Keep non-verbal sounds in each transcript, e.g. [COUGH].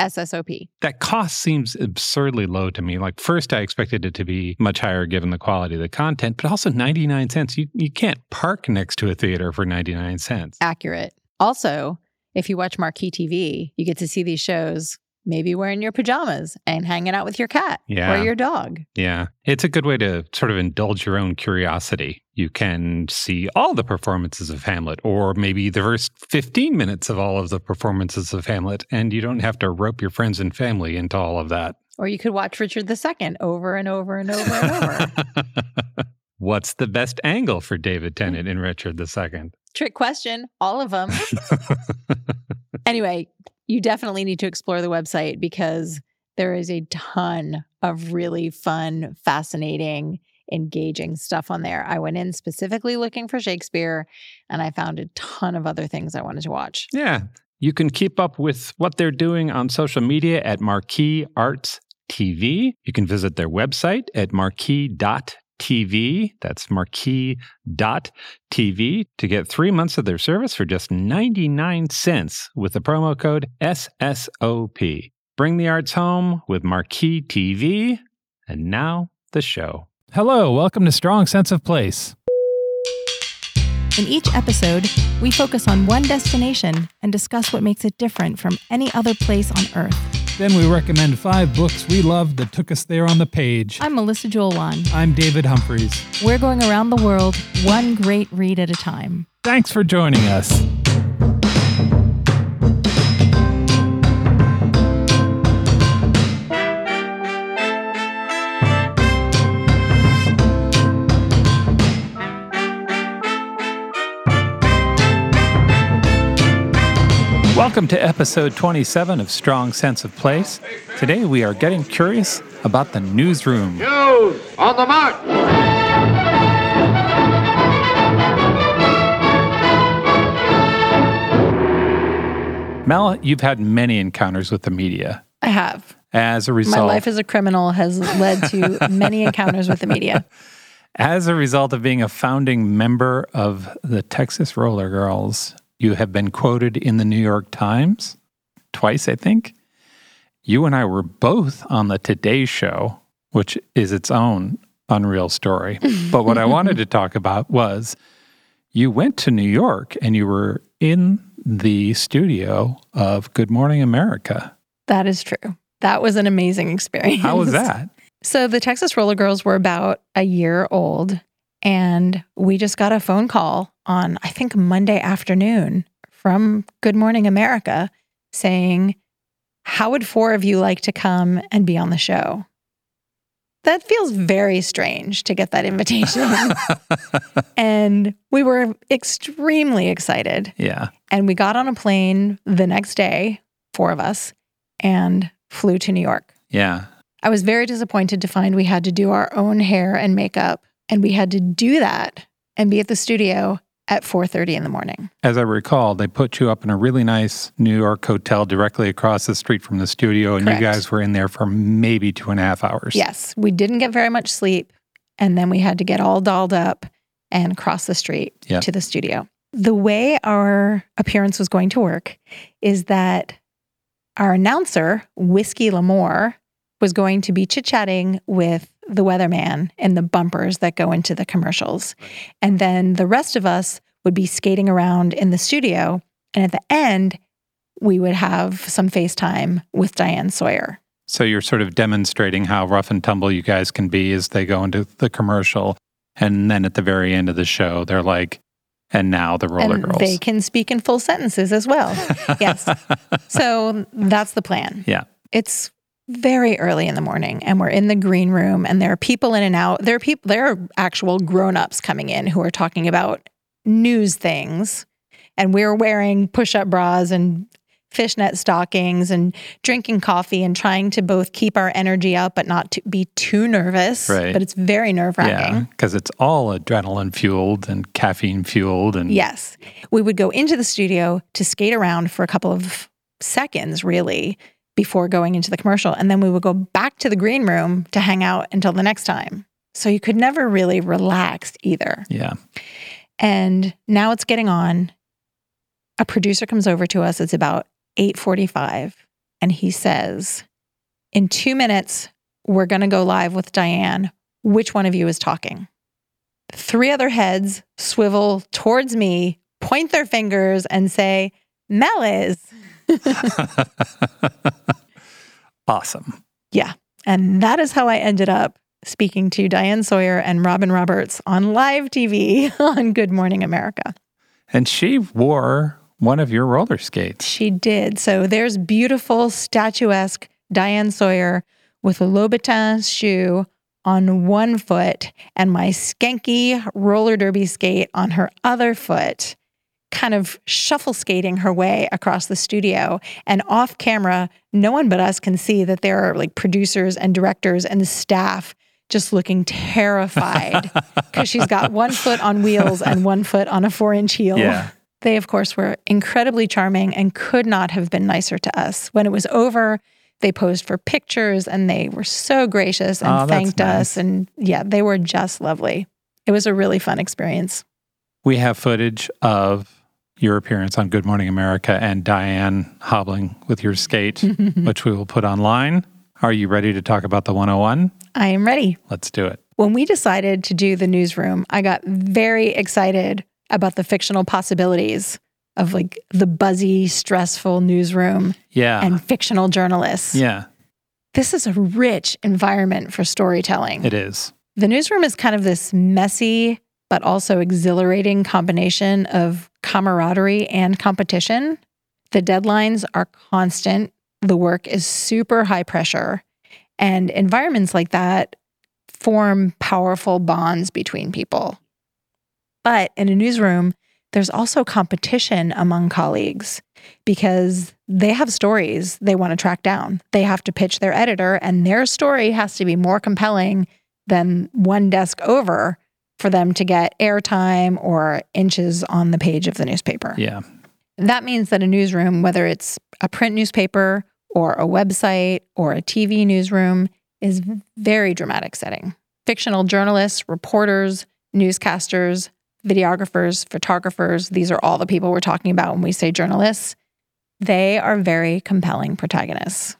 SSOP. That cost seems absurdly low to me. Like, first, I expected it to be much higher given the quality of the content, but also 99 cents. You, you can't park next to a theater for 99 cents. Accurate. Also, if you watch Marquee TV, you get to see these shows maybe wearing your pajamas and hanging out with your cat Yeah. or your dog. Yeah. It's a good way to sort of indulge your own curiosity. You can see all the performances of Hamlet, or maybe the first 15 minutes of all of the performances of Hamlet, and you don't have to rope your friends and family into all of that. Or you could watch Richard II over and over and over and over. [LAUGHS] What's the best angle for David Tennant in Richard II? Trick question, all of them. [LAUGHS] anyway, you definitely need to explore the website because there is a ton of really fun, fascinating, engaging stuff on there. I went in specifically looking for Shakespeare and I found a ton of other things I wanted to watch. Yeah. You can keep up with what they're doing on social media at Marquee Arts TV. You can visit their website at marquee.tv. That's marquee.tv to get three months of their service for just 99 cents with the promo code SSOP. Bring the arts home with Marquee TV. And now the show. Hello, welcome to Strong Sense of Place. In each episode, we focus on one destination and discuss what makes it different from any other place on Earth. Then we recommend five books we loved that took us there on the page. I'm Melissa Joulwan. I'm David Humphreys. We're going around the world, one great read at a time. Thanks for joining us. Welcome to episode 27 of Strong Sense of Place. Today we are getting curious about the newsroom. News on the march. Mel, you've had many encounters with the media. I have. As a result, My life as a criminal has led to [LAUGHS] many encounters with the media. As a result of being a founding member of the Texas Roller Girls, you have been quoted in the New York Times twice, I think. You and I were both on the Today Show, which is its own unreal story. [LAUGHS] but what I wanted to talk about was you went to New York and you were in the studio of Good Morning America. That is true. That was an amazing experience. How was that? So the Texas Roller Girls were about a year old, and we just got a phone call on, I think, Monday afternoon from Good Morning America saying, How would four of you like to come and be on the show? that feels very strange to get that invitation. [LAUGHS] and we were extremely excited. Yeah. And we got on a plane the next day, four of us, and flew to New York. Yeah. I was very disappointed to find we had to do our own hair and makeup, and we had to do that and be at the studio at 4:30 in the morning. As I recall, they put you up in a really nice New York hotel directly across the street from the studio, and Correct. you guys were in there for maybe two and a half hours. Yes, we didn't get very much sleep, and then we had to get all dolled up and cross the street Yeah. to the studio. The way our appearance was going to work is that our announcer, Whiskey Lamore, was going to be chit chatting with the weatherman and the bumpers that go into the commercials. And then the rest of us would be skating around in the studio. And at the end, we would have some FaceTime with Diane Sawyer. So you're sort of demonstrating how rough and tumble you guys can be as they go into the commercial. And then at the very end of the show, they're like, and now the roller and girls. they can speak in full sentences as well. [LAUGHS] yes. So that's the plan. Yeah. It's very early in the morning and we're in the green room and there are people in and out. There are people there are actual grown-ups coming in who are talking about news things and we're wearing push-up bras and fishnet stockings and drinking coffee and trying to both keep our energy up but not to be too nervous. Right. But it's very nerve-wracking. Yeah, because it's all adrenaline fueled and caffeine fueled, and Yes. We would go into the studio to skate around for a couple of seconds, really, before going into the commercial. And then we would go back to the green room to hang out until the next time. So you could never really relax either. yeah, And now it's getting on. A producer comes over to us. It's about 8:45 and he says, "In 2 minutes we're going to go live with Diane. Which one of you is talking?" Three other heads swivel towards me, point their fingers and say, "Mel is." [LAUGHS] awesome. Yeah. And that is how I ended up speaking to Diane Sawyer and Robin Roberts on live TV [LAUGHS] on Good Morning America. And she wore one of your roller skates. She did. So there's beautiful, statuesque Diane Sawyer with a Louboutin shoe on one foot and my skanky roller derby skate on her other foot, kind of shuffle skating her way across the studio. And off camera, no one but us can see that there are like producers and directors and the staff just looking terrified [LAUGHS] because she's got one foot on wheels and one foot on a four inch heel. Yeah. They, of course, were incredibly charming and could not have been nicer to us. When it was over, they posed for pictures and they were so gracious and Oh, thanked nice. us. And yeah, they were just lovely. It was a really fun experience. We have footage of your appearance on Good Morning America and Diane hobbling with your skate, [LAUGHS] which we will put online. Are you ready to talk about the 101? I am ready. Let's do it. When we decided to do the newsroom, I got very excited about the fictional possibilities of like the buzzy, stressful newsroom Yeah. and fictional journalists. yeah, This is a rich environment for storytelling. it is. The newsroom is kind of this messy, but also exhilarating combination of camaraderie and competition. The deadlines are constant, the work is super high pressure, and environments like that form powerful bonds between people. But in a newsroom, there's also competition among colleagues because they have stories they want to track down. They have to pitch their editor, and their story has to be more compelling than one desk over for them to get airtime or inches on the page of the newspaper. Yeah. That means that a newsroom, whether it's a print newspaper or a website or a TV newsroom, is very dramatic setting. Fictional journalists, reporters, newscasters, videographers, photographers, these are all the people we're talking about when we say journalists. They are very compelling protagonists.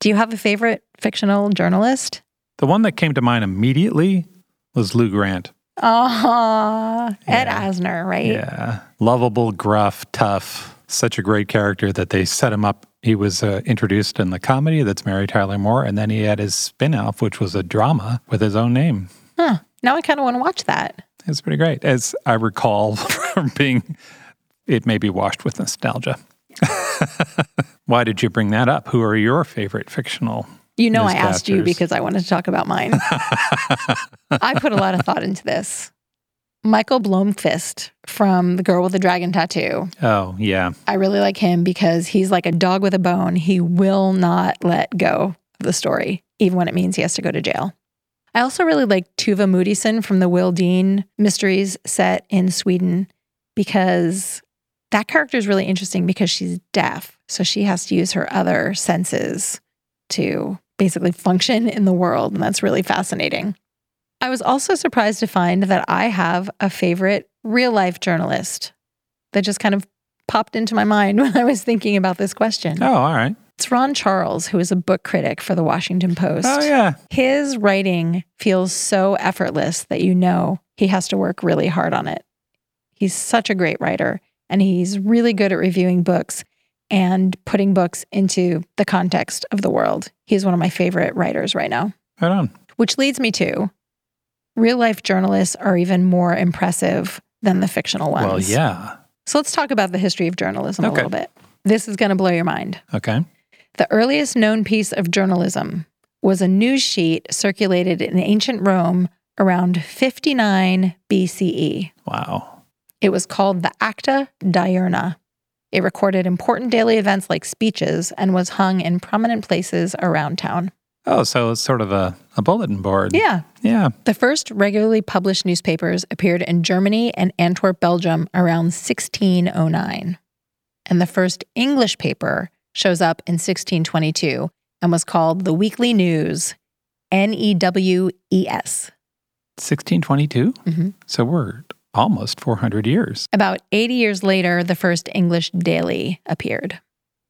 Do you have a favorite fictional journalist? The one that came to mind immediately was Lou Grant. Ah, Ed Yeah. Asner, right? Yeah. Lovable, gruff, tough. Such a great character that they set him up. He was uh, introduced in the comedy that's Mary Tyler Moore, and then he had his spin off, which was a drama with his own name. Huh. Now I kind of want to watch that. It's pretty great. As I recall [LAUGHS] from being, it may be washed with nostalgia. [LAUGHS] Why did you bring that up? Who are your favorite fictional You know, I asked you because I wanted to talk about mine. [LAUGHS] I put a lot of thought into this. Michael Blomkvist from The Girl with the Dragon Tattoo. Oh, yeah. I really like him because he's like a dog with a bone. He will not let go of the story, even when it means he has to go to jail. I also really like Tuva Moodyson from the Will Dean Mysteries set in Sweden because that character is really interesting because she's deaf. So she has to use her other senses to basically function in the world. And that's really fascinating. I was also surprised to find that I have a favorite real life journalist that just kind of popped into my mind [LAUGHS] when I was thinking about this question. Oh, all right. It's Ron Charles, who is a book critic for the Washington Post. Oh, yeah. His writing feels so effortless that you know he has to work really hard on it. He's such a great writer and he's really good at reviewing books and putting books into the context of the world. He's one of my favorite writers right now. Right on. Which leads me to real life journalists are even more impressive than the fictional ones. Well, yeah. So let's talk about the history of journalism Okay. a little bit. This is going to blow your mind. Okay. The earliest known piece of journalism was a news sheet circulated in ancient Rome around 59 BCE. Wow. It was called the Acta Diurna. It recorded important daily events like speeches and was hung in prominent places around town. Oh, so it's sort of a, a bulletin board. Yeah. Yeah. The first regularly published newspapers appeared in Germany and Antwerp, Belgium around 1609. And the first English paper shows up in 1622 and was called the Weekly News, N E W E S. 1622? Mhm. So we're almost 400 years. About 80 years later, the first English daily appeared.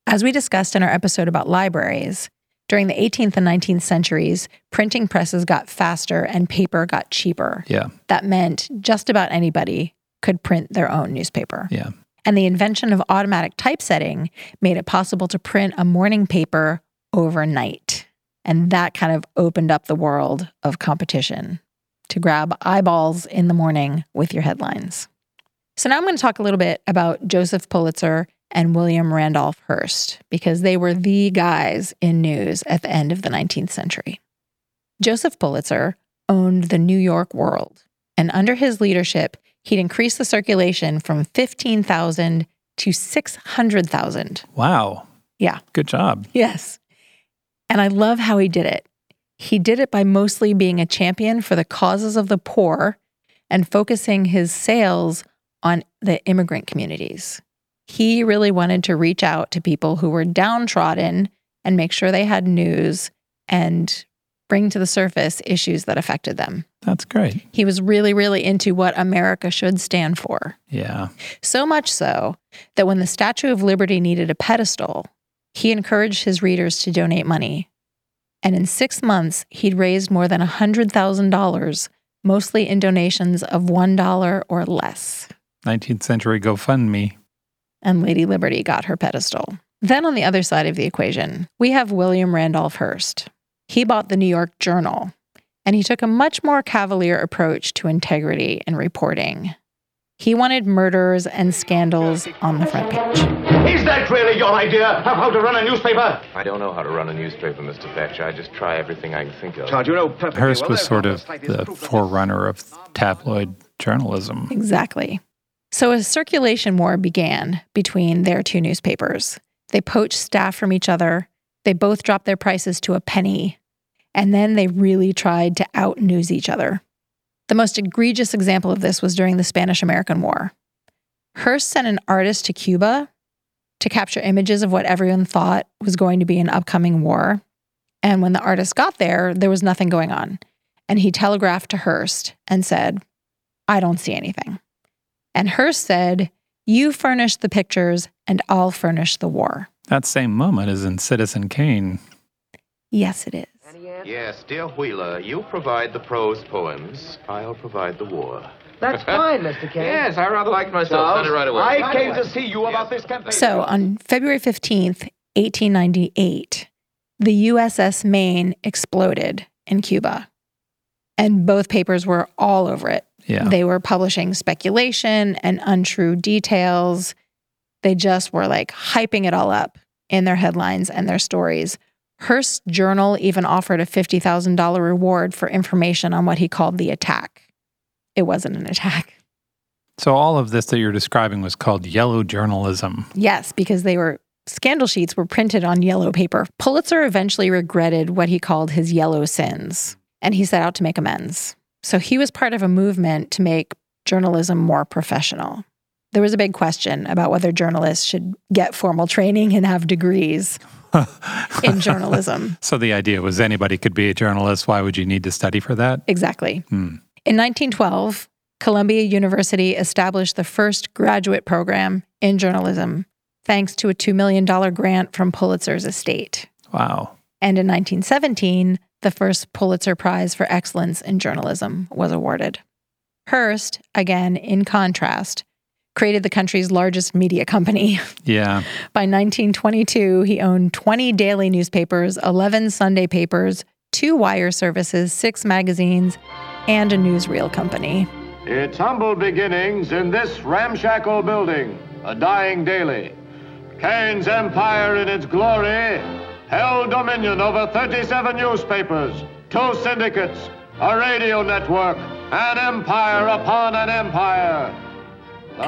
As we discussed in our episode about libraries, during the 18th and 19th centuries, printing presses got faster and paper got cheaper. Yeah. That meant just about anybody could print their own newspaper. Yeah. And the invention of automatic typesetting made it possible to print a morning paper overnight. And that kind of opened up the world of competition to grab eyeballs in the morning with your headlines. So now I'm going to talk a little bit about Joseph Pulitzer and William Randolph Hearst because they were the guys in news at the end of the 19th century. Joseph Pulitzer owned the New York World, and under his leadership, he'd increased the circulation from 15,000 to 600,000. Wow. Yeah. Good job. Yes. And I love how he did it. He did it by mostly being a champion for the causes of the poor and focusing his sales on the immigrant communities. He really wanted to reach out to people who were downtrodden and make sure they had news and bring to the surface issues that affected them. That's great. He was really, really into what America should stand for. Yeah. So much so that when the Statue of Liberty needed a pedestal, he encouraged his readers to donate money. And in six months, he'd raised more than $100,000, mostly in donations of $1 or less. 19th century GoFundMe. And Lady Liberty got her pedestal. Then on the other side of the equation, we have William Randolph Hearst. He bought the New York Journal, and he took a much more cavalier approach to integrity and reporting. He wanted murders and scandals on the front page. Is that really your idea of how to run a newspaper? I don't know how to run a newspaper, Mr. Thatcher. I just try everything I can think of. Charge you know perfectly Hearst well was sort of the slightest the proof of forerunner of tabloid journalism. Exactly. So a circulation war began between their two newspapers. They poached staff from each other. They both dropped their prices to a penny. And then they really tried to out news each other. The most egregious example of this was during the Spanish American War. Hearst sent an artist to Cuba to capture images of what everyone thought was going to be an upcoming war. And when the artist got there, there was nothing going on. And he telegraphed to Hearst and said, I don't see anything. And Hearst said, You furnish the pictures and I'll furnish the war. That same moment is in Citizen Kane. Yes, it is. Yes, dear Wheeler, you provide the prose poems. I'll provide the war. That's [LAUGHS] fine, Mr. Kane. Yes, I rather like myself. Send right away. I came to see you about this campaign. So on February 15th, 1898, the USS Maine exploded in Cuba. And both papers were all over it. Yeah. They were publishing speculation and untrue details. They just were like hyping it all up in their headlines and their stories Hearst Journal even offered a $50,000 reward for information on what he called the attack. It wasn't an attack. So, all of this that you're describing was called yellow journalism. Yes, because they were scandal sheets were printed on yellow paper. Pulitzer eventually regretted what he called his yellow sins, and he set out to make amends. So, he was part of a movement to make journalism more professional. There was a big question about whether journalists should get formal training and have degrees [LAUGHS] in journalism. So the idea was anybody could be a journalist. Why would you need to study for that? Exactly. Hmm. In 1912, Columbia University established the first graduate program in journalism thanks to a $2 million grant from Pulitzer's estate. Wow. And in 1917, the first Pulitzer Prize for Excellence in Journalism was awarded. Hearst, again, in contrast, created the country's largest media company. [LAUGHS] Yeah. By 1922, he owned 20 daily newspapers, 11 Sunday papers, two wire services, six magazines, and a newsreel company. Its humble beginnings in this ramshackle building, a dying daily. Kane's empire in its glory held dominion over 37 newspapers, two syndicates, a radio network, an empire upon an empire.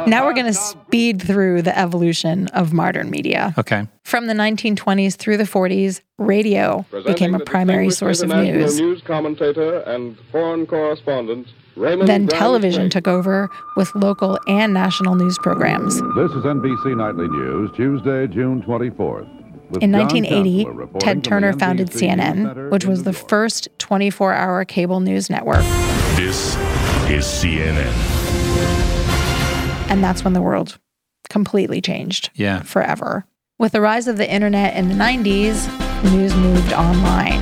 Now we're going to speed through the evolution of modern media. Okay. From the 1920s through the 40s, radio became a primary source of news. News commentator and foreign correspondent. Raymond then television took over with local and national news programs. This is NBC Nightly News, Tuesday, June 24th. In 1980, Ted Turner founded CNN, which was the first 24 hour cable news network. This is CNN. And that's when the world completely changed. Yeah. Forever. With the rise of the internet in the 90s, news moved online.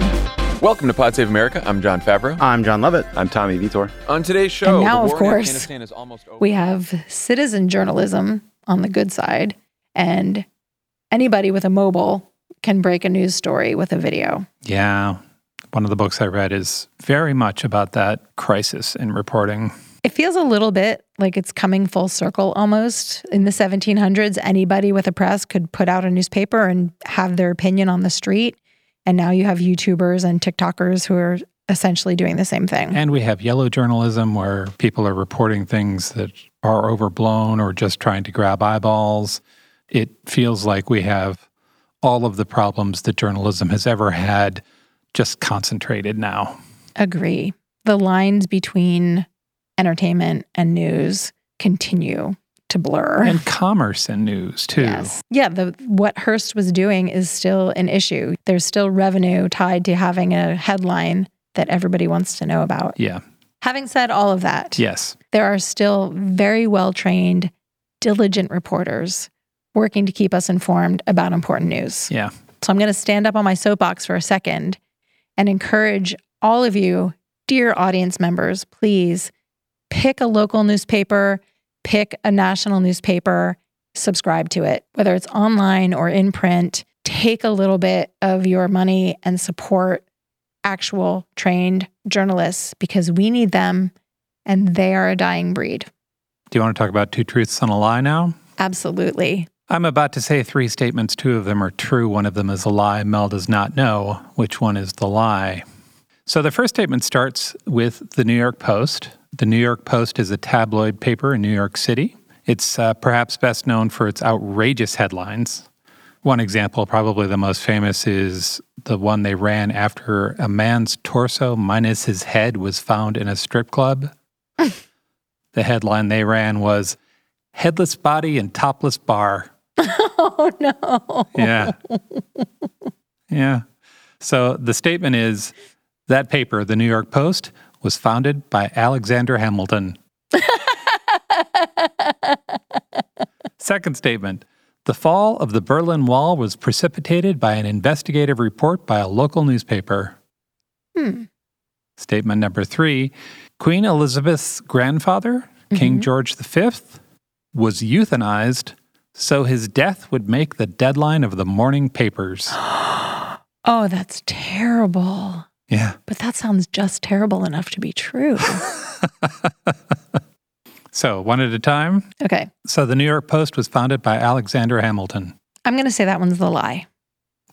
Welcome to Pod Save America. I'm Jon Favreau. I'm Jon Lovett. I'm Tommy Vietor. On today's show, and now, of course, we have citizen journalism on the good side, and anybody with a mobile can break a news story with a video. Yeah. One of the books I read is very much about that crisis in reporting. It feels a little bit like it's coming full circle almost. In the 1700s, anybody with a press could put out a newspaper and have their opinion on the street. And now you have YouTubers and TikTokers who are essentially doing the same thing. And we have yellow journalism where people are reporting things that are overblown or just trying to grab eyeballs. It feels like we have all of the problems that journalism has ever had just concentrated now. Agree. The lines between entertainment and news continue to blur. And commerce and news too. Yes. Yeah, the what Hearst was doing is still an issue. There's still revenue tied to having a headline that everybody wants to know about. Yeah. Having said all of that, yes. There are still very well-trained, diligent reporters working to keep us informed about important news. Yeah. So I'm going to stand up on my soapbox for a second and encourage all of you, dear audience members, please pick a local newspaper, pick a national newspaper, subscribe to it, whether it's online or in print. Take a little bit of your money and support actual trained journalists because we need them and they are a dying breed. Do you want to talk about two truths and a lie now? Absolutely. I'm about to say three statements. Two of them are true. One of them is a lie. Mel does not know which one is the lie. So the first statement starts with the New York Post. The New York Post is a tabloid paper in New York City. It's uh, perhaps best known for its outrageous headlines. One example, probably the most famous, is the one they ran after a man's torso minus his head was found in a strip club. [LAUGHS] the headline they ran was Headless Body and Topless Bar. [LAUGHS] Oh, no. Yeah. [LAUGHS] Yeah. So the statement is that paper, the New York Post, was founded by Alexander Hamilton. Second statement The fall of the Berlin Wall was precipitated by an investigative report by a local newspaper. Hmm. Statement number three Queen Elizabeth's grandfather, mm-hmm. King George V, was euthanized so his death would make the deadline of the morning papers. [GASPS] oh, that's terrible. Yeah. But that sounds just terrible enough to be true. [LAUGHS] so, one at a time. Okay. So, the New York Post was founded by Alexander Hamilton. I'm going to say that one's the lie.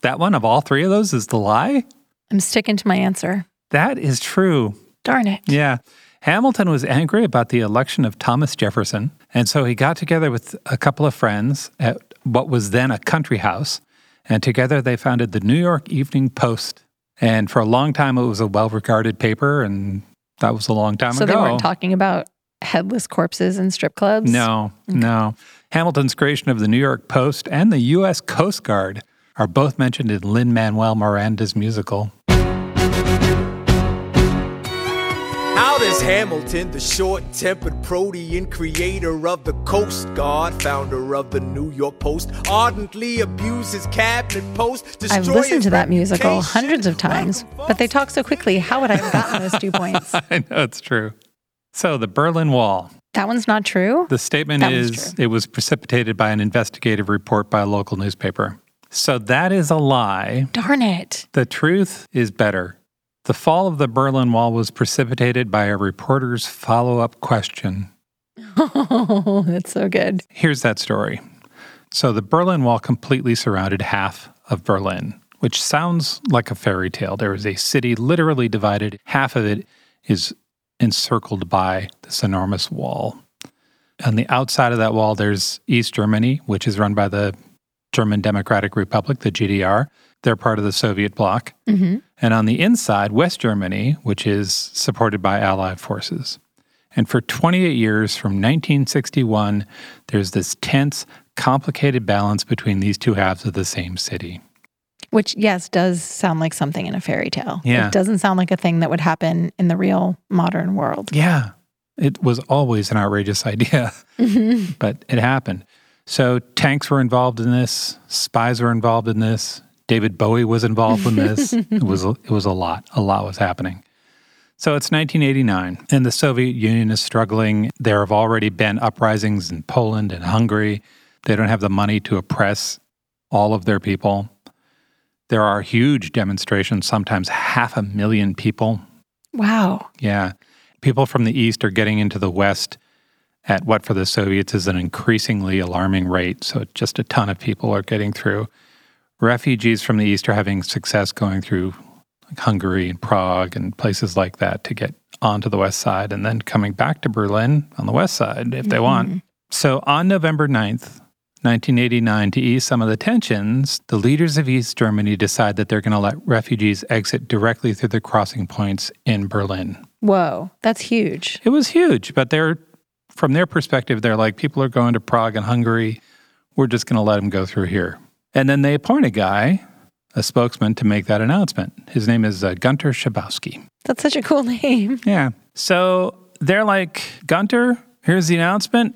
That one of all three of those is the lie? I'm sticking to my answer. That is true. Darn it. Yeah. Hamilton was angry about the election of Thomas Jefferson, and so he got together with a couple of friends at what was then a country house, and together they founded the New York Evening Post. And for a long time, it was a well regarded paper, and that was a long time so ago. So they weren't talking about headless corpses in strip clubs? No, no. Hamilton's creation of the New York Post and the U.S. Coast Guard are both mentioned in Lin Manuel Miranda's musical. Is Hamilton, the short tempered protean creator of the Coast Guard, founder of the New York Post, ardently abuses cabinet post. I've listened to that musical hundreds of times, but they talk so quickly. How would I have gotten those two points? [LAUGHS] I know it's true. So, the Berlin Wall. That one's not true? The statement That one's is it was precipitated by an investigative report by a local newspaper. So, that is a lie. Darn it. The truth is better. The fall of the Berlin Wall was precipitated by a reporter's follow up question. Oh, [LAUGHS] that's so good. Here's that story. So, the Berlin Wall completely surrounded half of Berlin, which sounds like a fairy tale. There is a city literally divided, half of it is encircled by this enormous wall. On the outside of that wall, there's East Germany, which is run by the German Democratic Republic, the GDR. They're part of the Soviet bloc. Mm-hmm. And on the inside, West Germany, which is supported by Allied forces. And for 28 years, from 1961, there's this tense, complicated balance between these two halves of the same city. Which, yes, does sound like something in a fairy tale. Yeah. It doesn't sound like a thing that would happen in the real modern world. Yeah, it was always an outrageous [LAUGHS] idea, Mhm. but it happened. So tanks were involved in this, spies were involved in this, David Bowie was involved in this. [LAUGHS] it was it was a lot. A lot was happening. So it's 1989, and the Soviet Union is struggling. There have already been uprisings in Poland and Hungary. They don't have the money to oppress all of their people. There are huge demonstrations, sometimes half a million people Wow. yeah. People from the East are getting into the West at what for the Soviets is an increasingly alarming rate. So just a ton of people are getting through. Refugees from the East are having success going through like Hungary and Prague and places like that to get onto the West side and then coming back to Berlin on the West side if they want. Mm-hmm. So on November 9th, 1989, to ease some of the tensions, the leaders of East Germany decide that they're going to let refugees exit directly through the crossing points in Berlin. Whoa, that's huge. It was huge, but they're from their perspective, they're like, people are going to Prague and Hungary. We're just going to let them go through here. And then they appoint a guy, a spokesman, to make that announcement. His name is uh, Gunter Schabowski. That's such a cool [LAUGHS] name. Yeah. So they're like, Gunter, here's the announcement.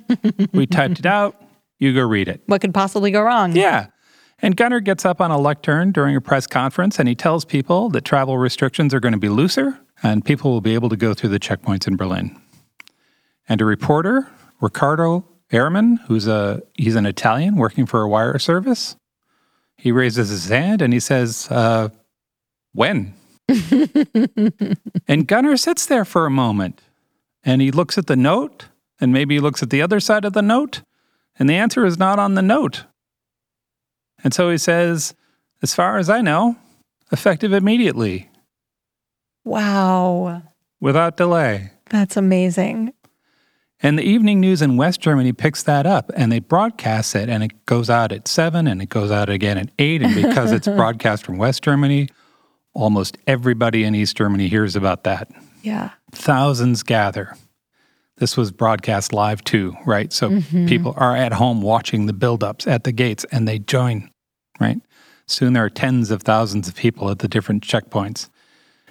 we [LAUGHS] typed it out. You go read it. What could possibly go wrong? Yeah. And Gunter gets up on a lectern during a press conference and he tells people that travel restrictions are going to be looser and people will be able to go through the checkpoints in Berlin. And a reporter, Riccardo Ehrman, who's a he's an Italian working for a wire service, he raises his hand and he says, uh, "When?" [LAUGHS] and Gunter sits there for a moment, and he looks at the note, and maybe he looks at the other side of the note, and the answer is not on the note. And so he says, "As far as I know, effective immediately, Wow. without delay." That's amazing. And the evening news in West Germany picks that up and they broadcast it and it goes out at seven and it goes out again at eight. And because it's [LAUGHS] broadcast from West Germany, almost everybody in East Germany hears about that. Yeah. Thousands gather. This was broadcast live too, right? So Mhm. people are at home watching the buildups at the gates and they join, right? Soon there are tens of thousands of people at the different checkpoints.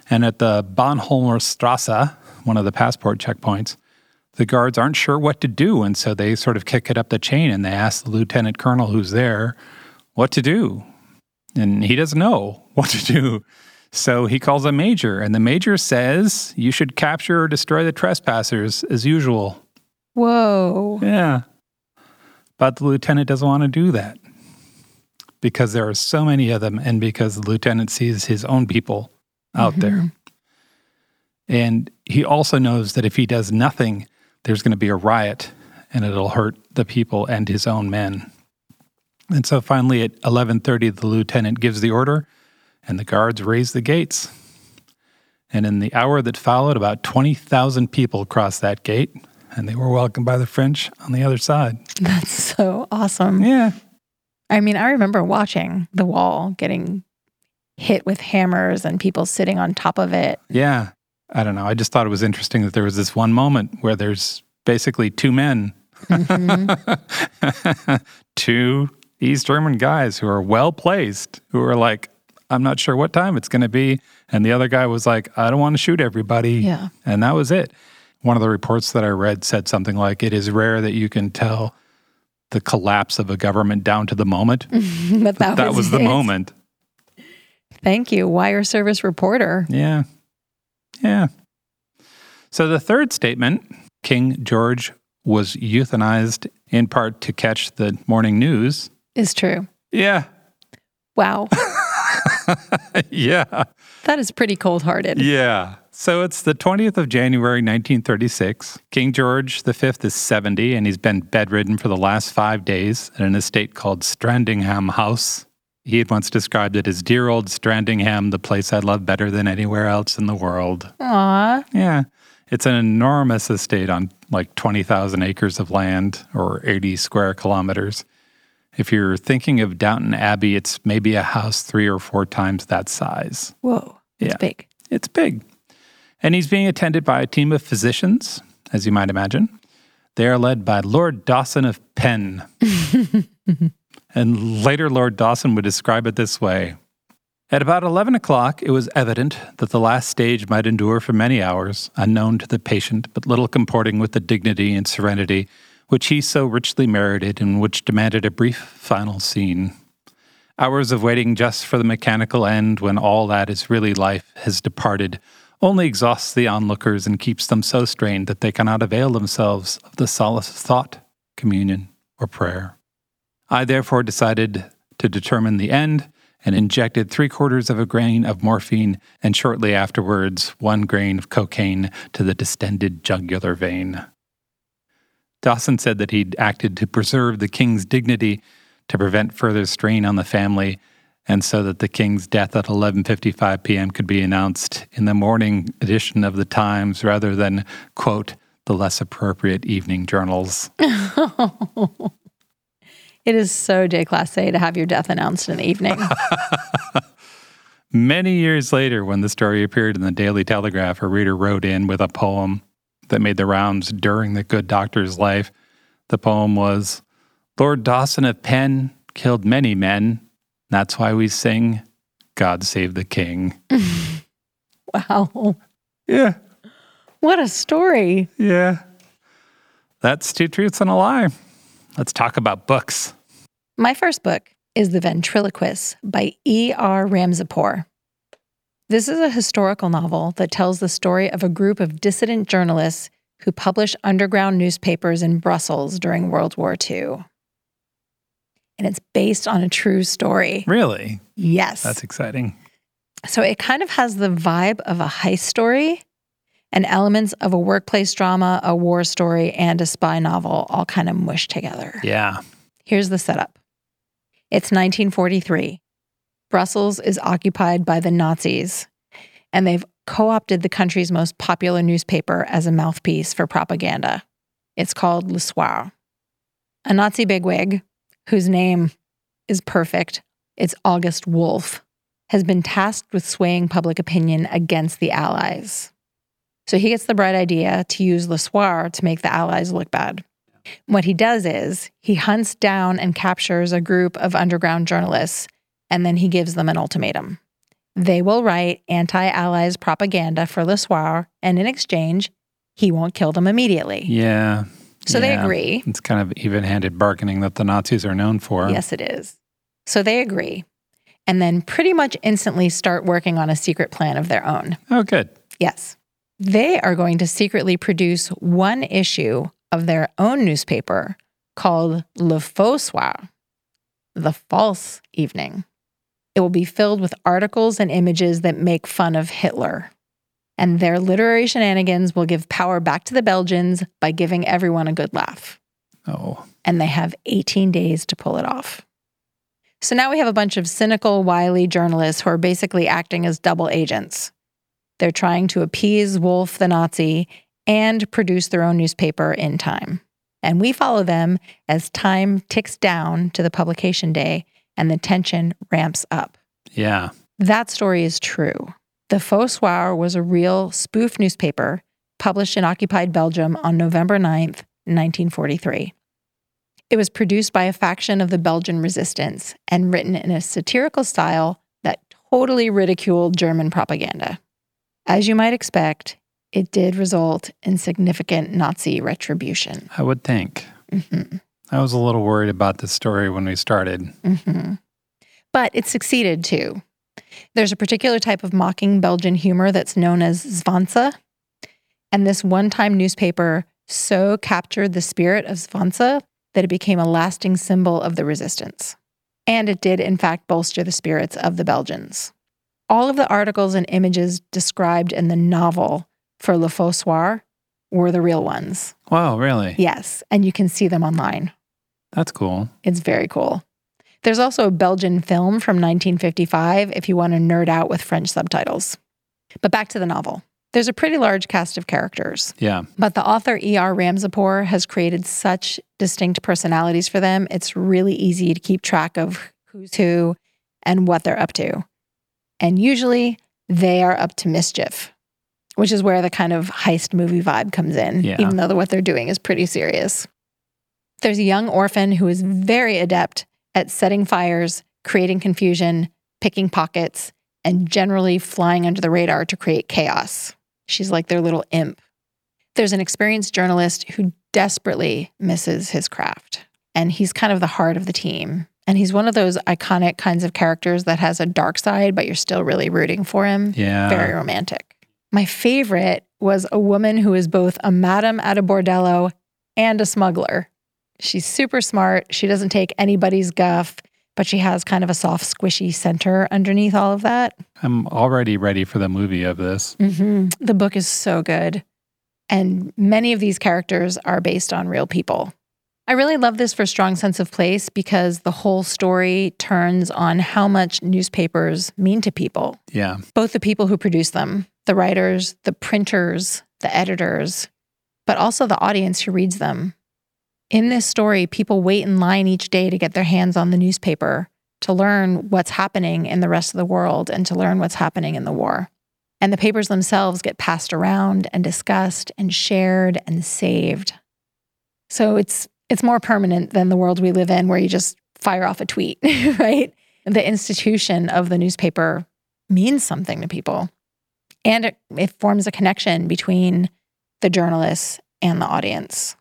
And at the Bornholmer Strasse, one of the passport checkpoints, the guards aren't sure what to do. And so they sort of kick it up the chain and they ask the lieutenant colonel who's there what to do. And he doesn't know [LAUGHS] what to do. So he calls a major, and the major says, You should capture or destroy the trespassers as usual. Whoa. Yeah. But the lieutenant doesn't want to do that because there are so many of them, and because the lieutenant sees his own people out there. Mm-hmm. And he also knows that if he does nothing, there's going to be a riot and it'll hurt the people and his own men. And so finally at 11:30 the lieutenant gives the order and the guards raise the gates. And in the hour that followed about 20,000 people crossed that gate and they were welcomed by the French on the other side. That's so awesome. Yeah. I mean, I remember watching the wall getting hit with hammers and people sitting on top of it. Yeah. I don't know. I just thought it was interesting that there was this one moment where there's basically two men, mm-hmm. [LAUGHS] two East German guys who are well placed, who are like, I'm not sure what time it's going to be. And the other guy was like, I don't want to shoot everybody. Yeah. And that was it. One of the reports that I read said something like, It is rare that you can tell the collapse of a government down to the moment. [LAUGHS] but that, that was, was the moment. Thank you, wire service reporter. Yeah. Yeah. So the third statement King George was euthanized in part to catch the morning news is true. Yeah. Wow. [LAUGHS] yeah. That is pretty cold hearted. Yeah. So it's the 20th of January, 1936. King George V is 70, and he's been bedridden for the last five days at an estate called Strandingham House. He had once described it as dear old Strandingham, the place I love better than anywhere else in the world. Aww. Yeah. It's an enormous estate on like 20,000 acres of land or 80 square kilometers. If you're thinking of Downton Abbey, it's maybe a house three or four times that size. Whoa, it's yeah. big. It's big. And he's being attended by a team of physicians, as you might imagine. They are led by Lord Dawson of Penn. [LAUGHS] and later, Lord Dawson would describe it this way At about 11 o'clock, it was evident that the last stage might endure for many hours, unknown to the patient, but little comporting with the dignity and serenity which he so richly merited and which demanded a brief final scene. Hours of waiting just for the mechanical end when all that is really life has departed only exhausts the onlookers and keeps them so strained that they cannot avail themselves of the solace of thought, communion, or prayer. I therefore decided to determine the end and injected three quarters of a grain of morphine and shortly afterwards one grain of cocaine to the distended jugular vein. Dawson said that he'd acted to preserve the king's dignity to prevent further strain on the family and so that the king's death at 11:55 p.m. could be announced in the morning edition of the Times rather than quote the less appropriate evening journals. [LAUGHS] it is so déclassé to have your death announced in the evening. [LAUGHS] Many years later, when the story appeared in the Daily Telegraph, a reader wrote in with a poem that made the rounds during the good doctor's life. The poem was Lord Dawson of Penn killed many men. That's why we sing God Save the King. [LAUGHS] wow. Yeah. What a story. Yeah. That's two truths and a lie. Let's talk about books. My first book is The Ventriloquist by E.R. Ramzipoor. This is a historical novel that tells the story of a group of dissident journalists who publish underground newspapers in Brussels during World War II. And it's based on a true story. Really? Yes. That's exciting. So it kind of has the vibe of a heist story and elements of a workplace drama, a war story, and a spy novel all kind of mushed together. Yeah. Here's the setup it's 1943. Brussels is occupied by the Nazis, and they've co opted the country's most popular newspaper as a mouthpiece for propaganda. It's called Le Soir. A Nazi bigwig, whose name is perfect, it's August Wolf, has been tasked with swaying public opinion against the Allies. So he gets the bright idea to use Le Soir to make the Allies look bad. What he does is he hunts down and captures a group of underground journalists and then he gives them an ultimatum. They will write anti Allies propaganda for Le Soir, and in exchange, he won't kill them immediately. Yeah. So yeah. they agree. It's kind of even handed bargaining that the Nazis are known for. Yes, it is. So they agree, and then pretty much instantly start working on a secret plan of their own. Oh, good. Yes. They are going to secretly produce one issue of their own newspaper called Le Faux Soir, the false evening. It will be filled with articles and images that make fun of Hitler. And their literary shenanigans will give power back to the Belgians by giving everyone a good laugh. Oh. And they have 18 days to pull it off. So now we have a bunch of cynical, wily journalists who are basically acting as double agents. They're trying to appease Wolf the Nazi and produce their own newspaper in time. And we follow them as time ticks down to the publication day and the tension ramps up. Yeah. That story is true. The Faux Soir was a real spoof newspaper published in occupied Belgium on November 9th, 1943. It was produced by a faction of the Belgian resistance and written in a satirical style that totally ridiculed German propaganda. As you might expect, it did result in significant Nazi retribution. I would think. Mm-hmm. I was a little worried about this story when we started. Mm-hmm. But it succeeded too. There's a particular type of mocking Belgian humor that's known as Zwanze. And this one time newspaper so captured the spirit of Zwanze that it became a lasting symbol of the resistance. And it did, in fact, bolster the spirits of the Belgians. All of the articles and images described in the novel for Le Faux Soir were the real ones. Wow, really? Yes. And you can see them online. That's cool. It's very cool. There's also a Belgian film from 1955 if you want to nerd out with French subtitles. But back to the novel. There's a pretty large cast of characters. Yeah. But the author E.R. Ramzipoor has created such distinct personalities for them, it's really easy to keep track of who's who and what they're up to. And usually they are up to mischief, which is where the kind of heist movie vibe comes in, Yeah. even though what they're doing is pretty serious. There's a young orphan who is very adept at setting fires, creating confusion, picking pockets, and generally flying under the radar to create chaos. She's like their little imp. There's an experienced journalist who desperately misses his craft, and he's kind of the heart of the team. And he's one of those iconic kinds of characters that has a dark side, but you're still really rooting for him. Yeah. Very romantic. My favorite was a woman who is both a madam at a bordello and a smuggler. She's super smart. She doesn't take anybody's guff, but she has kind of a soft, squishy center underneath all of that. I'm already ready for the movie of this. hmm The book is so good. And many of these characters are based on real people. I really love this for Strong Sense of Place because the whole story turns on how much newspapers mean to people, Yeah. both the people who produce them, the writers, the printers, the editors, but also the audience who reads them. In this story, people wait in line each day to get their hands on the newspaper to learn what's happening in the rest of the world and to learn what's happening in the war. And the papers themselves get passed around and discussed and shared and saved. So it's it's more permanent than the world we live in where you just fire off a tweet, [LAUGHS] right? The institution of the newspaper means something to people. And it, it forms a connection between the journalists and the audience.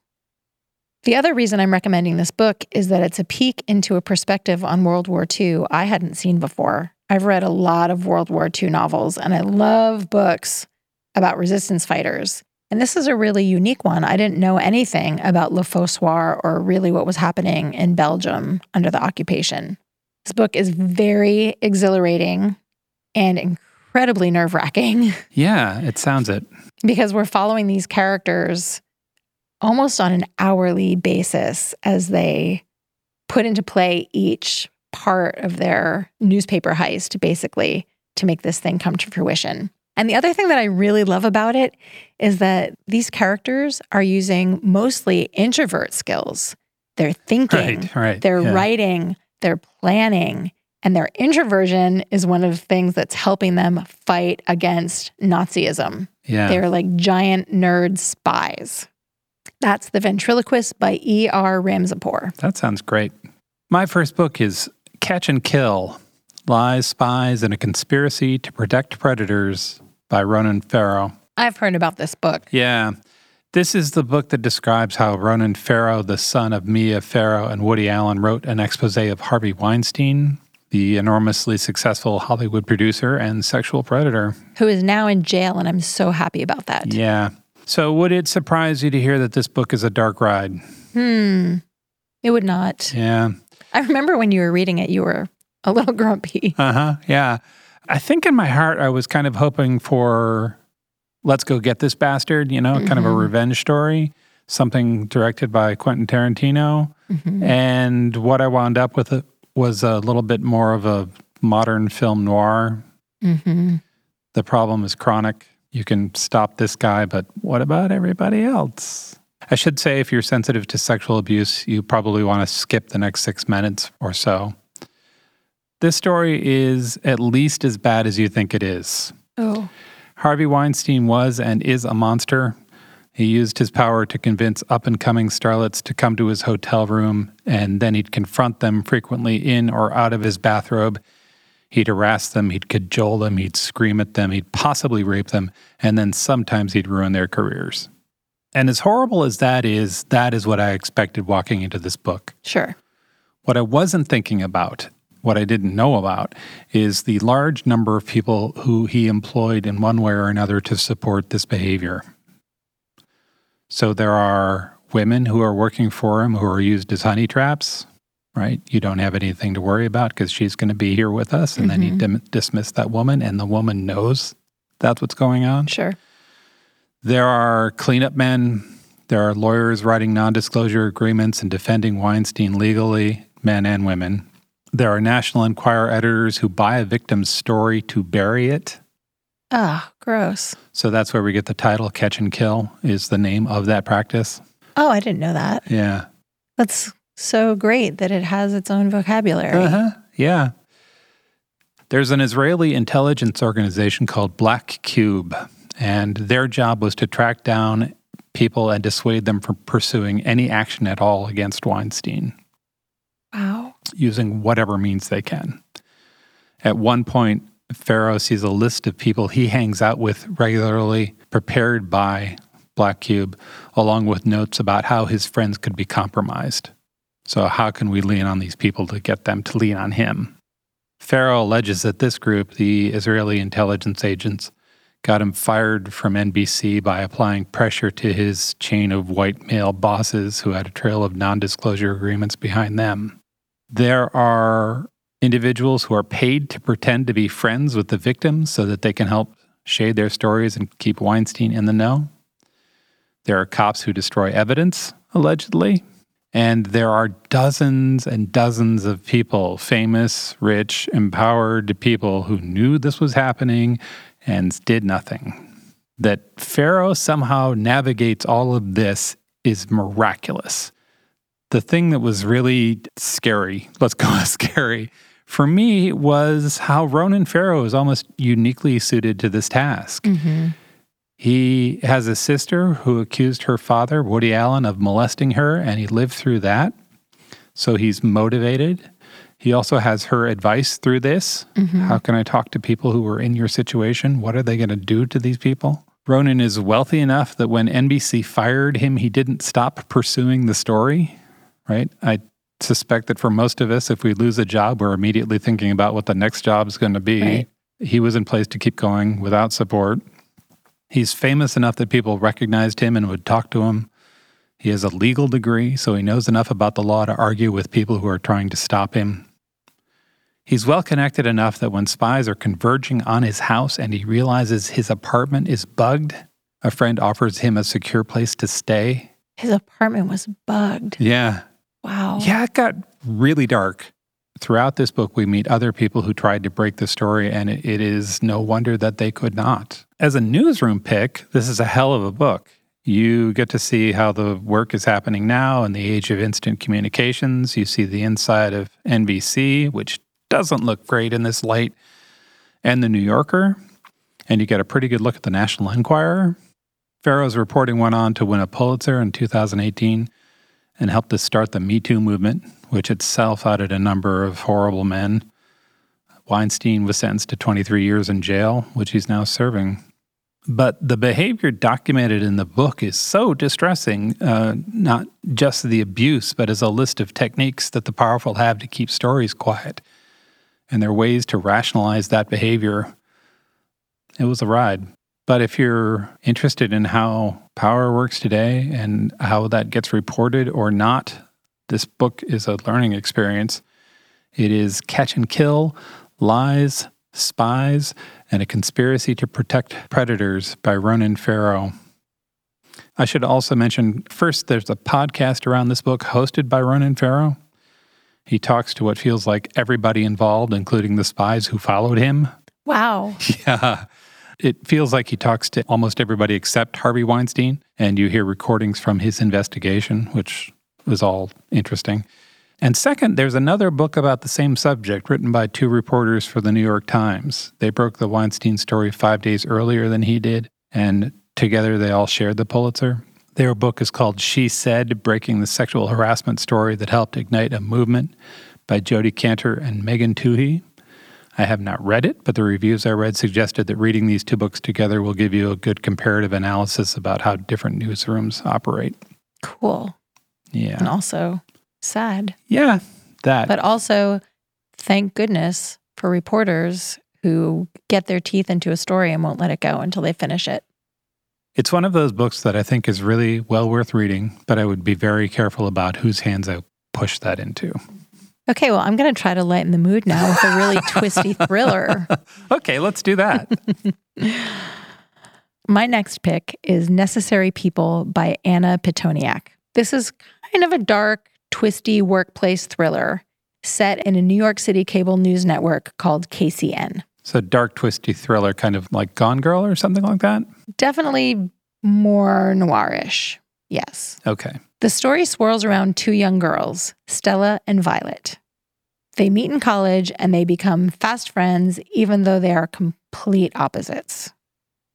The other reason I'm recommending this book is that it's a peek into a perspective on World War II I hadn't seen before. I've read a lot of World War II novels and I love books about resistance fighters. And this is a really unique one. I didn't know anything about Le Faux Soir or really what was happening in Belgium under the occupation. This book is very exhilarating and incredibly nerve wracking [LAUGHS] Yeah, it sounds it. because we're following these characters almost on an hourly basis as they put into play each part of their newspaper heist, basically, to make this thing come to fruition. And the other thing that I really love about it is that these characters are using mostly introvert skills. They're thinking, Right, right, they're yeah. writing, they're planning, and their introversion is one of the things that's helping them fight against Nazism. Yeah. They're like giant nerd spies. That's The Ventriloquist by E.R. Ramzipoor. That sounds great. My first book is Catch and Kill Lies, Spies, and a Conspiracy to Protect Predators by Ronan Farrow. I've heard about this book. Yeah. This is the book that describes how Ronan Farrow, the son of Mia Farrow and Woody Allen, wrote an expose of Harvey Weinstein, the enormously successful Hollywood producer and sexual predator. Who is now in jail, and I'm so happy about that. Yeah. So, would it surprise you to hear that this book is a dark ride? Hmm. It would not. Yeah. I remember when you were reading it, you were a little [LAUGHS] grumpy. Uh huh. Yeah. I think in my heart, I was kind of hoping for let's go get this bastard, you know, kind of a Mhm. revenge story, something directed by Quentin Tarantino. Mhm. And what I wound up with it was a little bit more of a modern film noir. Mm-hmm. The problem is chronic. You can stop this guy, but what about everybody else? I should say, if you're sensitive to sexual abuse, you probably want to skip the next six minutes or so. This story is at least as bad as you think it is. Oh. Harvey Weinstein was and is a monster. He used his power to convince up and coming starlets to come to his hotel room, and then he'd confront them frequently in or out of his bathrobe. He'd harass them, he'd cajole them, he'd scream at them, he'd possibly rape them, and then sometimes he'd ruin their careers. And as horrible as that is, that is what I expected walking into this book. Sure. What I wasn't thinking about, what I didn't know about, is the large number of people who he employed in one way or another to support this behavior. So there are women who are working for him who are used as honey traps, right? You don't have anything to worry about because she's going to be here with us. And Mm-hmm. then he dim- dismiss that woman, and the woman knows that's what's going on. Sure. There are cleanup men. There are lawyers writing non disclosure agreements and defending Weinstein legally, men and women. There are National Enquirer editors who buy a victim's story to bury it. Ah, gross. So that's where we get the title Catch and Kill, is the name of that practice. Oh, I didn't know that. Yeah. That's so great that it has its own vocabulary. Uh-huh. Yeah. There's an Israeli intelligence organization called Black Cube, and their job was to track down people and dissuade them from pursuing any action at all against Weinstein Wow. using whatever means they can. At one point, Farrow sees a list of people he hangs out with regularly, prepared by Black Cube, along with notes about how his friends could be compromised. So, how can we lean on these people to get them to lean on him? Farrow alleges that this group, the Israeli intelligence agents, got him fired from NBC by applying pressure to his chain of white male bosses who had a trail of non disclosure agreements behind them. There are individuals who are paid to pretend to be friends with the victims so that they can help shade their stories and keep Weinstein in the know. There are cops who destroy evidence, allegedly. And there are dozens and dozens of people, famous, rich, empowered people who knew this was happening and did nothing. That Farrow somehow navigates all of this is miraculous. The thing that was really scary, let's call it [LAUGHS] scary, for me was how Ronan Farrow is almost uniquely suited to this task. Mm-hmm. He has a sister who accused her father, Woody Allen, of molesting her, and he lived through that. So he's motivated. He also has her advice through this. How can I talk to people who are in your situation? What are they going to do to these people? Ronan is wealthy enough that when NBC fired him, he didn't stop pursuing the story, right? I suspect that for most of us, if we lose a job, we're immediately thinking about what the next job is going to be. Right. He was in place to keep going without support. He's famous enough that people recognized him and would talk to him. He has a legal degree, so he knows enough about the law to argue with people who are trying to stop him. He's well connected enough that when spies are converging on his house and he realizes his apartment is bugged, a friend offers him a secure place to stay. His apartment was bugged. Yeah. Wow. Yeah, it got really dark. Throughout this book, we meet other people who tried to break the story, and it, it is no wonder that they could not. As a newsroom pick, this is a hell of a book. You get to see how the work is happening now in the age of instant communications. You see the inside of NBC, which doesn't look great in this light, and the New Yorker. And you get a pretty good look at the National Enquirer. Farrow's reporting went on to win a Pulitzer in 2018 and helped to start the Me Too movement, which itself outed a number of horrible men. Weinstein was sentenced to 23 years in jail, which he's now serving. But the behavior documented in the book is so distressing, uh, not just the abuse, but as a list of techniques that the powerful have to keep stories quiet. And there are ways to rationalize that behavior. It was a ride. But if you're interested in how power works today and how that gets reported or not, this book is a learning experience. It is Catch and Kill, Lies, Spies, and a Conspiracy to Protect Predators by Ronan Farrow. I should also mention first, there's a podcast around this book hosted by Ronan Farrow. He talks to what feels like everybody involved, including the spies who followed him. Wow. [LAUGHS] Yeah. It feels like he talks to almost everybody except Harvey Weinstein, and you hear recordings from his investigation, which was all interesting. And second, there's another book about the same subject written by two reporters for the New York Times. They broke the Weinstein story five days earlier than he did, and together they all shared the Pulitzer. Their book is called She Said Breaking the Sexual Harassment Story That Helped Ignite a Movement by Jodi Kantor and Megan Twohey. I have not read it, but the reviews I read suggested that reading these two books together will give you a good comparative analysis about how different newsrooms operate. Cool. Yeah. And also sad. Yeah, that. But also, thank goodness for reporters who get their teeth into a story and won't let it go until they finish it. It's one of those books that I think is really well worth reading, but I would be very careful about whose hands I push that into. Okay, well, I'm going to try to lighten the mood now with a really twisty [LAUGHS] thriller. Okay, let's do that. [LAUGHS] My next pick is Necessary People by Anna Pitoniak. This is kind of a dark, twisty workplace thriller set in a New York City cable news network called KCN. So, dark, twisty thriller, kind of like Gone Girl or something like that? Definitely more noirish. Yes. Okay. The story swirls around two young girls, Stella and Violet. They meet in college and they become fast friends, even though they are complete opposites.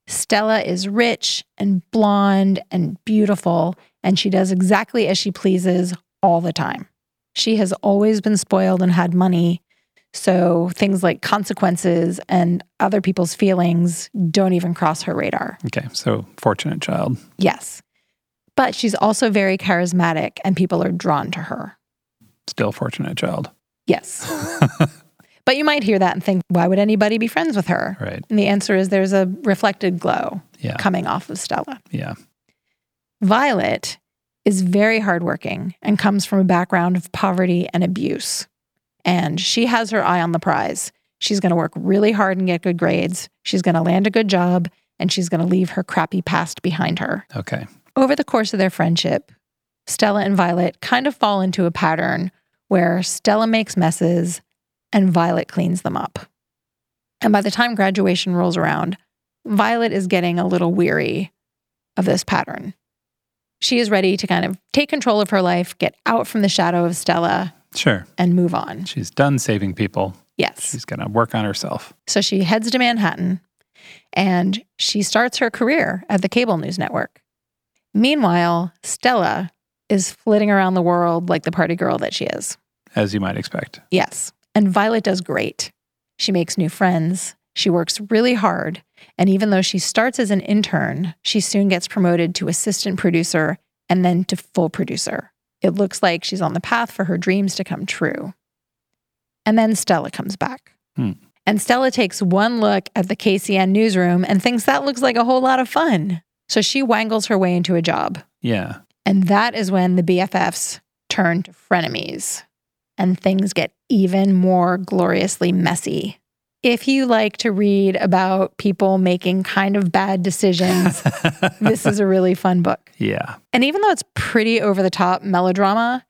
Stella is rich and blonde and beautiful, and she does exactly as she pleases all the time. She has always been spoiled and had money, so things like consequences and other people's feelings don't even cross her radar. Okay. So, fortunate child. Yes. But she's also very charismatic, and people are drawn to her. Still fortunate child. Yes. [LAUGHS] but you might hear that and think, why would anybody be friends with her? Right. And the answer is there's a reflected glow Yeah. coming off of Stella. Yeah. Violet is very hardworking and comes from a background of poverty and abuse. And she has her eye on the prize. She's going to work really hard and get good grades. She's going to land a good job and she's going to leave her crappy past behind her. Okay. Over the course of their friendship, Stella and Violet kind of fall into a pattern where Stella makes messes and Violet cleans them up. And by the time graduation rolls around, Violet is getting a little weary of this pattern. She is ready to kind of take control of her life, get out from the shadow of Stella, Sure. and move on. She's done saving people. Yes. She's going to work on herself. So she heads to Manhattan and she starts her career at the cable news network. Meanwhile, Stella is flitting around the world like the party girl that she is. As you might expect. Yes. And Violet does great. She makes new friends. She works really hard. And even though she starts as an intern, she soon gets promoted to assistant producer and then to full producer. It looks like she's on the path for her dreams to come true. And then Stella comes back. Hmm. And Stella takes one look at the KCN newsroom and thinks that looks like a whole lot of fun. So she wangles her way into a job. Yeah. And that is when the BFFs turn to frenemies and things get even more gloriously messy. If you like to read about people making kind of bad decisions, [LAUGHS] this is a really fun book. Yeah. And even though it's pretty over the top melodrama,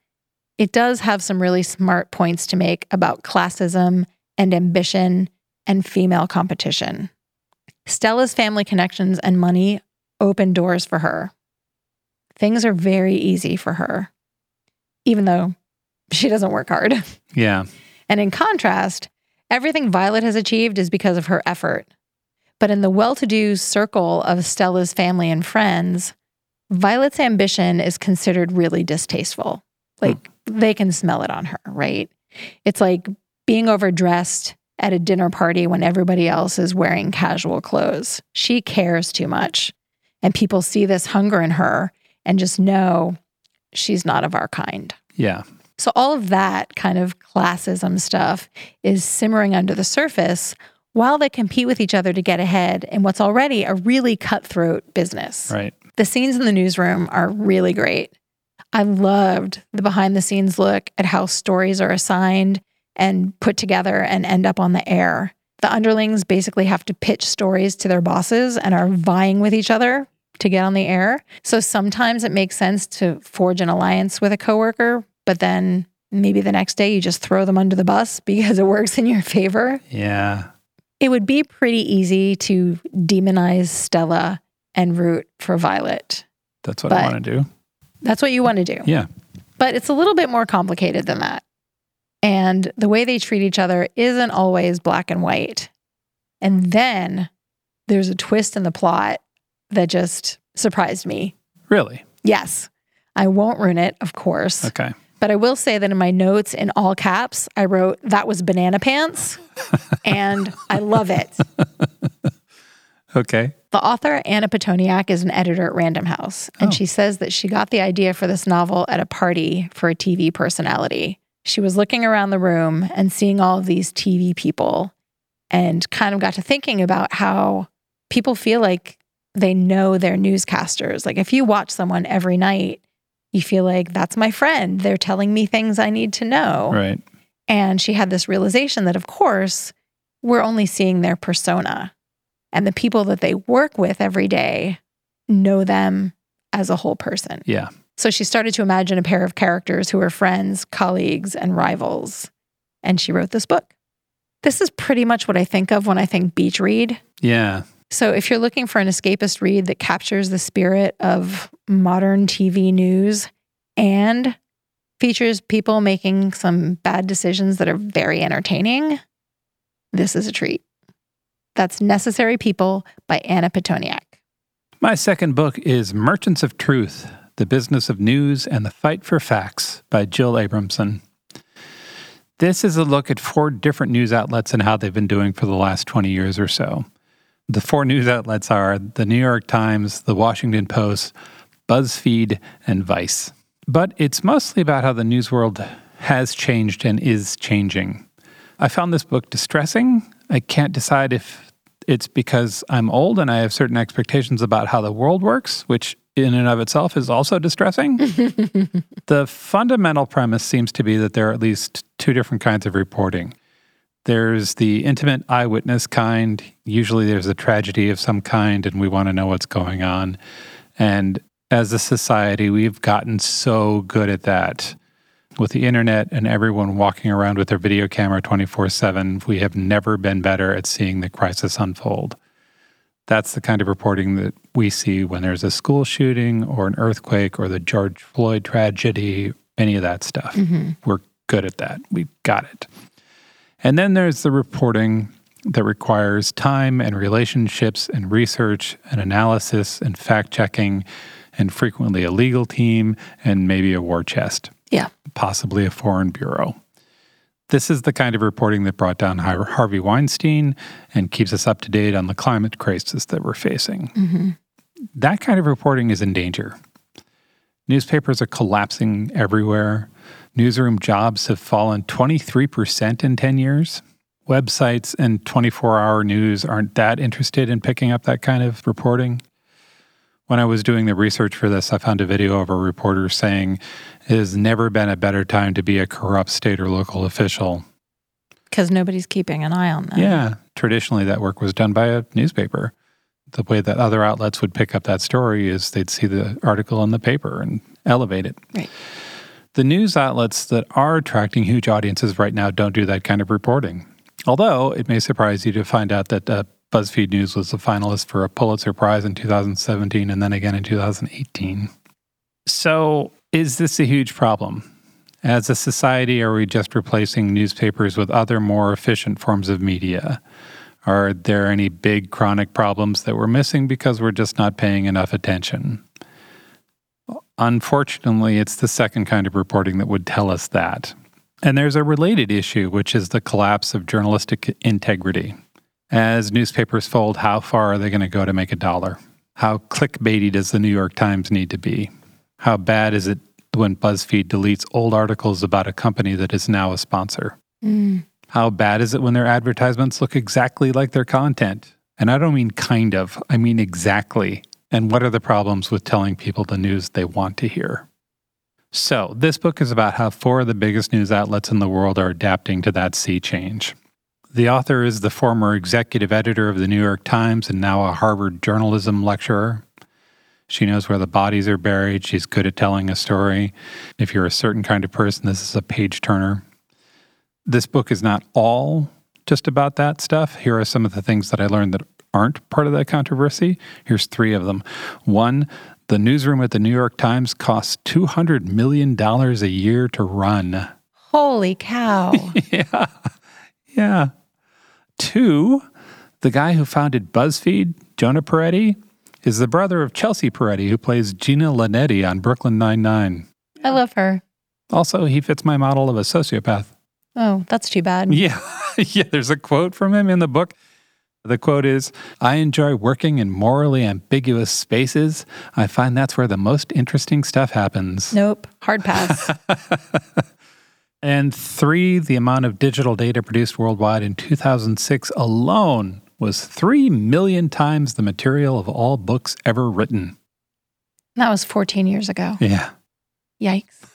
it does have some really smart points to make about classism and ambition and female competition. Stella's family connections and money open doors for her. Things are very easy for her, even though she doesn't work hard. [LAUGHS] Yeah. And in contrast, everything Violet has achieved is because of her effort. But in the well to do circle of Stella's family and friends, Violet's ambition is considered really distasteful. Like hmm. they can smell it on her, right? It's like being overdressed at a dinner party when everybody else is wearing casual clothes. She cares too much. And people see this hunger in her and just know she's not of our kind. Yeah. So, all of that kind of classism stuff is simmering under the surface while they compete with each other to get ahead in what's already a really cutthroat business. Right. The scenes in the newsroom are really great. I loved the behind the scenes look at how stories are assigned and put together and end up on the air. The underlings basically have to pitch stories to their bosses and are vying with each other to get on the air. So sometimes it makes sense to forge an alliance with a coworker, but then maybe the next day you just throw them under the bus [LAUGHS] because it works in your favor. Yeah. It would be pretty easy to demonize Stella and root for Violet. That's what I want to do. That's what you want to do. Yeah. But it's a little bit more complicated than that. And the way they treat each other isn't always black and white. And then there's a twist in the plot that just surprised me. Really? Yes. I won't ruin it, of course. Okay. But I will say that in my notes in all caps, I wrote that was banana pants. and I love it. [LAUGHS] Okay. The author, Anna Pitoniak, is an editor at Random House, and Oh. she says that she got the idea for this novel at a party for a TV personality. She was looking around the room and seeing all of these TV people and kind of got to thinking about how people feel like they know their newscasters. Like if you watch someone every night, you feel like that's my friend. They're telling me things I need to know. Right. And she had this realization that, of course, we're only seeing their persona. And the people that they work with every day know them as a whole person. Yeah. So she started to imagine a pair of characters who were friends, colleagues, and rivals. And she wrote this book. This is pretty much what I think of when I think beach read. Yeah. So if you're looking for an escapist read that captures the spirit of modern TV news and features people making some bad decisions that are very entertaining, this is a treat. That's Necessary People by Anna Pitoniak. My second book is Merchants of Truth The Business of News and the Fight for Facts by Jill Abramson. This is a look at four different news outlets and how they've been doing for the last 20 years or so. The four news outlets are the New York Times, the Washington Post, BuzzFeed, and Vice. But it's mostly about how the news world has changed and is changing. I found this book distressing. I can't decide if it's because I'm old and I have certain expectations about how the world works, which in and of itself is also distressing. [LAUGHS] the fundamental premise seems to be that there are at least two different kinds of reporting. There's the intimate eyewitness kind. Usually there's a tragedy of some kind, and we want to know what's going on. And as a society, we've gotten so good at that. With the internet and everyone walking around with their video camera 24 7, we have never been better at seeing the crisis unfold. That's the kind of reporting that we see when there's a school shooting or an earthquake or the George Floyd tragedy, any of that stuff. Mm-hmm. We're good at that. We've got it. And then there's the reporting that requires time and relationships and research and analysis and fact checking and frequently a legal team and maybe a war chest, Yeah. possibly a foreign bureau. This is the kind of reporting that brought down Harvey Weinstein and keeps us up to date on the climate crisis that we're facing. Mm-hmm. That kind of reporting is in danger. Newspapers are collapsing everywhere. Newsroom jobs have fallen 23% in 10 years. Websites and 24 hour news aren't that interested in picking up that kind of reporting. When I was doing the research for this, I found a video of a reporter saying, It has never been a better time to be a corrupt state or local official. Because nobody's keeping an eye on them. Yeah, traditionally that work was done by a newspaper. The way that other outlets would pick up that story is they'd see the article in the paper and elevate it. Right. The news outlets that are attracting huge audiences right now don't do that kind of reporting. Although it may surprise you to find out that uh, BuzzFeed News was a finalist for a Pulitzer Prize in 2017 and then again in 2018. So, is this a huge problem? As a society, are we just replacing newspapers with other more efficient forms of media? Are there any big chronic problems that we're missing because we're just not paying enough attention? Unfortunately, it's the second kind of reporting that would tell us that. And there's a related issue, which is the collapse of journalistic integrity. As newspapers fold, how far are they going to go to make a dollar? How clickbaity does the New York Times need to be? How bad is it when BuzzFeed deletes old articles about a company that is now a sponsor? Mm. How bad is it when their advertisements look exactly like their content? And I don't mean kind of, I mean exactly. And what are the problems with telling people the news they want to hear? So, this book is about how four of the biggest news outlets in the world are adapting to that sea change. The author is the former executive editor of the New York Times and now a Harvard journalism lecturer. She knows where the bodies are buried. She's good at telling a story. If you're a certain kind of person, this is a page turner. This book is not all just about that stuff. Here are some of the things that I learned that aren't part of that controversy. Here's three of them. One, the newsroom at the New York Times costs $200 million a year to run. Holy cow. [LAUGHS] yeah. Yeah. Two, the guy who founded BuzzFeed, Jonah Peretti, is the brother of Chelsea Peretti, who plays Gina Linetti on Brooklyn Nine-Nine. I love her. Also, he fits my model of a sociopath. Oh, that's too bad. Yeah. [LAUGHS] yeah, there's a quote from him in the book. The quote is I enjoy working in morally ambiguous spaces. I find that's where the most interesting stuff happens. Nope. Hard pass. [LAUGHS] and three, the amount of digital data produced worldwide in 2006 alone was 3 million times the material of all books ever written. That was 14 years ago. Yeah. Yikes.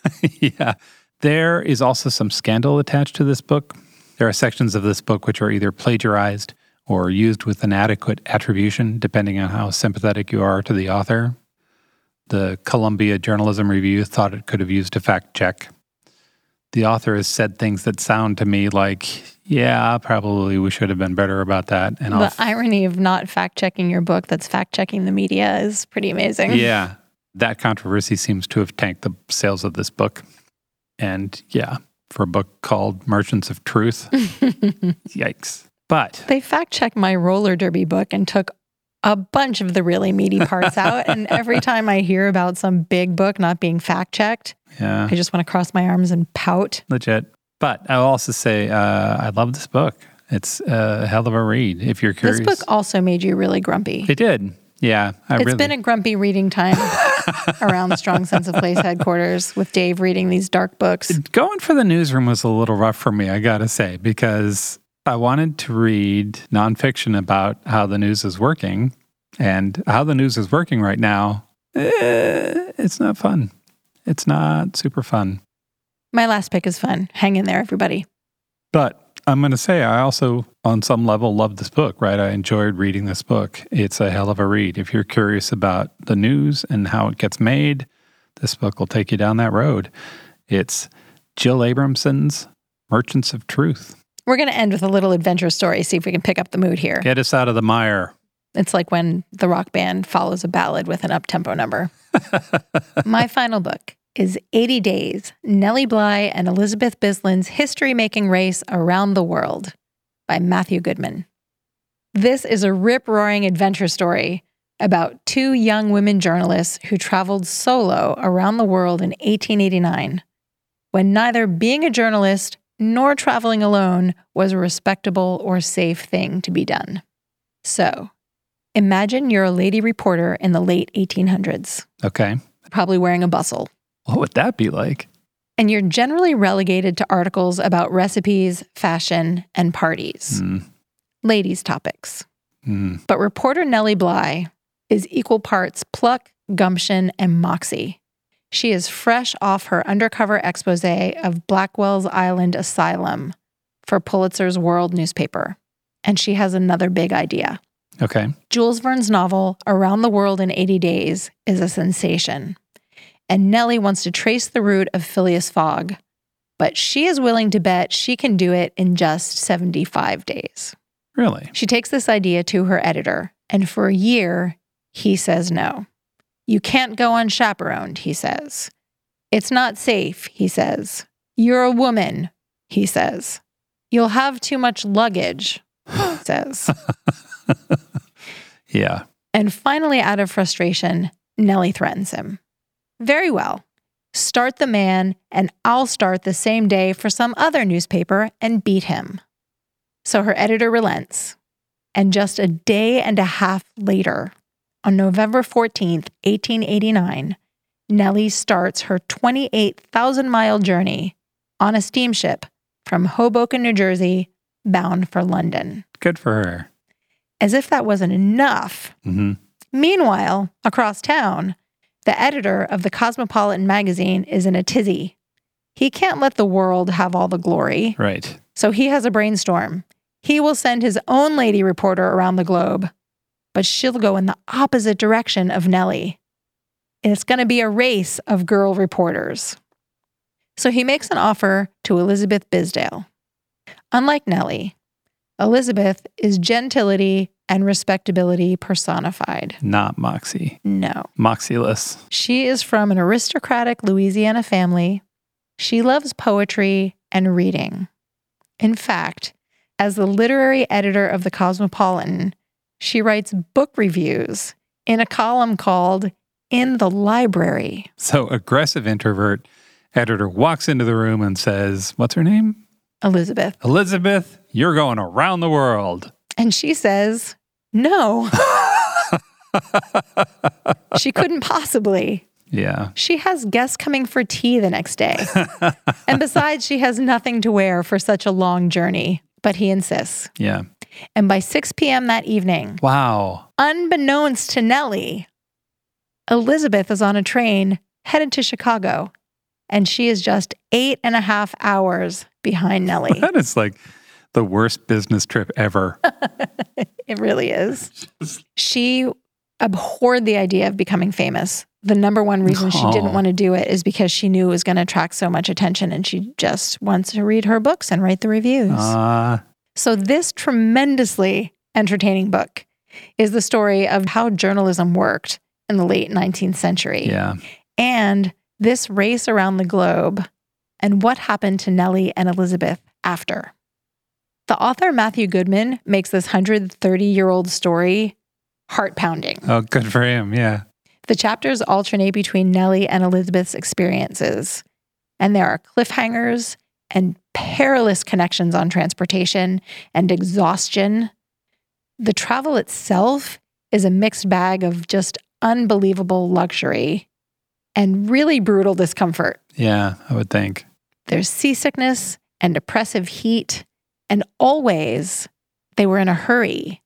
[LAUGHS] yeah. There is also some scandal attached to this book. There are sections of this book which are either plagiarized or used with inadequate attribution, depending on how sympathetic you are to the author. The Columbia Journalism Review thought it could have used a fact check. The author has said things that sound to me like, yeah, probably we should have been better about that. And the f- irony of not fact checking your book that's fact checking the media is pretty amazing. Yeah. That controversy seems to have tanked the sales of this book. And yeah, for a book called Merchants of Truth, [LAUGHS] yikes. But they fact checked my roller derby book and took a bunch of the really meaty parts [LAUGHS] out. And every time I hear about some big book not being fact checked, yeah. I just want to cross my arms and pout. Legit. But I'll also say uh, I love this book. It's a hell of a read if you're curious. This book also made you really grumpy. It did. Yeah. I it's really... been a grumpy reading time [LAUGHS] around the Strong Sense of Place headquarters with Dave reading these dark books. Going for the newsroom was a little rough for me, I got to say, because I wanted to read nonfiction about how the news is working. And how the news is working right now, eh, it's not fun. It's not super fun. My last pick is fun. Hang in there, everybody. But I'm going to say I also, on some level, love this book, right? I enjoyed reading this book. It's a hell of a read. If you're curious about the news and how it gets made, this book will take you down that road. It's Jill Abramson's Merchants of Truth. We're going to end with a little adventure story, see if we can pick up the mood here. Get us out of the mire. It's like when the rock band follows a ballad with an up tempo number. [LAUGHS] My final book is 80 Days Nellie Bly and Elizabeth Bisland's History Making Race Around the World by Matthew Goodman. This is a rip roaring adventure story about two young women journalists who traveled solo around the world in 1889 when neither being a journalist nor traveling alone was a respectable or safe thing to be done. So, imagine you're a lady reporter in the late 1800s. Okay. Probably wearing a bustle. What would that be like? And you're generally relegated to articles about recipes, fashion, and parties. Mm. Ladies' topics. Mm. But reporter Nellie Bly is equal parts pluck, gumption, and moxie. She is fresh off her undercover expose of Blackwell's Island Asylum for Pulitzer's World newspaper. And she has another big idea. Okay. Jules Verne's novel, Around the World in 80 Days, is a sensation and Nellie wants to trace the route of Phileas Fogg, but she is willing to bet she can do it in just 75 days. Really? She takes this idea to her editor, and for a year, he says no. You can't go unchaperoned, he says. It's not safe, he says. You're a woman, he says. You'll have too much luggage, he [GASPS] says. [LAUGHS] yeah. And finally, out of frustration, Nellie threatens him. Very well. Start the man, and I'll start the same day for some other newspaper and beat him. So her editor relents. And just a day and a half later, on November 14th, 1889, Nellie starts her 28,000 mile journey on a steamship from Hoboken, New Jersey, bound for London. Good for her. As if that wasn't enough. Mm-hmm. Meanwhile, across town, the editor of the Cosmopolitan magazine is in a tizzy. He can't let the world have all the glory. Right. So he has a brainstorm. He will send his own lady reporter around the globe, but she'll go in the opposite direction of Nellie. It's going to be a race of girl reporters. So he makes an offer to Elizabeth Bisland. Unlike Nellie, Elizabeth is gentility and respectability personified. Not Moxie. No. Moxieless. She is from an aristocratic Louisiana family. She loves poetry and reading. In fact, as the literary editor of the Cosmopolitan, she writes book reviews in a column called In the Library. So, aggressive introvert editor walks into the room and says, What's her name? Elizabeth. Elizabeth, you're going around the world. And she says, No. [LAUGHS] she couldn't possibly. Yeah. She has guests coming for tea the next day. and besides, she has nothing to wear for such a long journey. But he insists. Yeah. And by 6 p.m. that evening, wow. Unbeknownst to Nellie, Elizabeth is on a train headed to Chicago. And she is just eight and a half hours behind Nellie. [LAUGHS] that is like the worst business trip ever. [LAUGHS] it really is. She abhorred the idea of becoming famous. The number one reason she didn't want to do it is because she knew it was going to attract so much attention and she just wants to read her books and write the reviews. Uh, so, this tremendously entertaining book is the story of how journalism worked in the late 19th century. Yeah. And this race around the globe and what happened to Nellie and Elizabeth after. The author Matthew Goodman makes this 130 year old story heart pounding. Oh, good for him. Yeah. The chapters alternate between Nellie and Elizabeth's experiences, and there are cliffhangers and perilous connections on transportation and exhaustion. The travel itself is a mixed bag of just unbelievable luxury and really brutal discomfort. Yeah, I would think. There's seasickness and oppressive heat, and always they were in a hurry,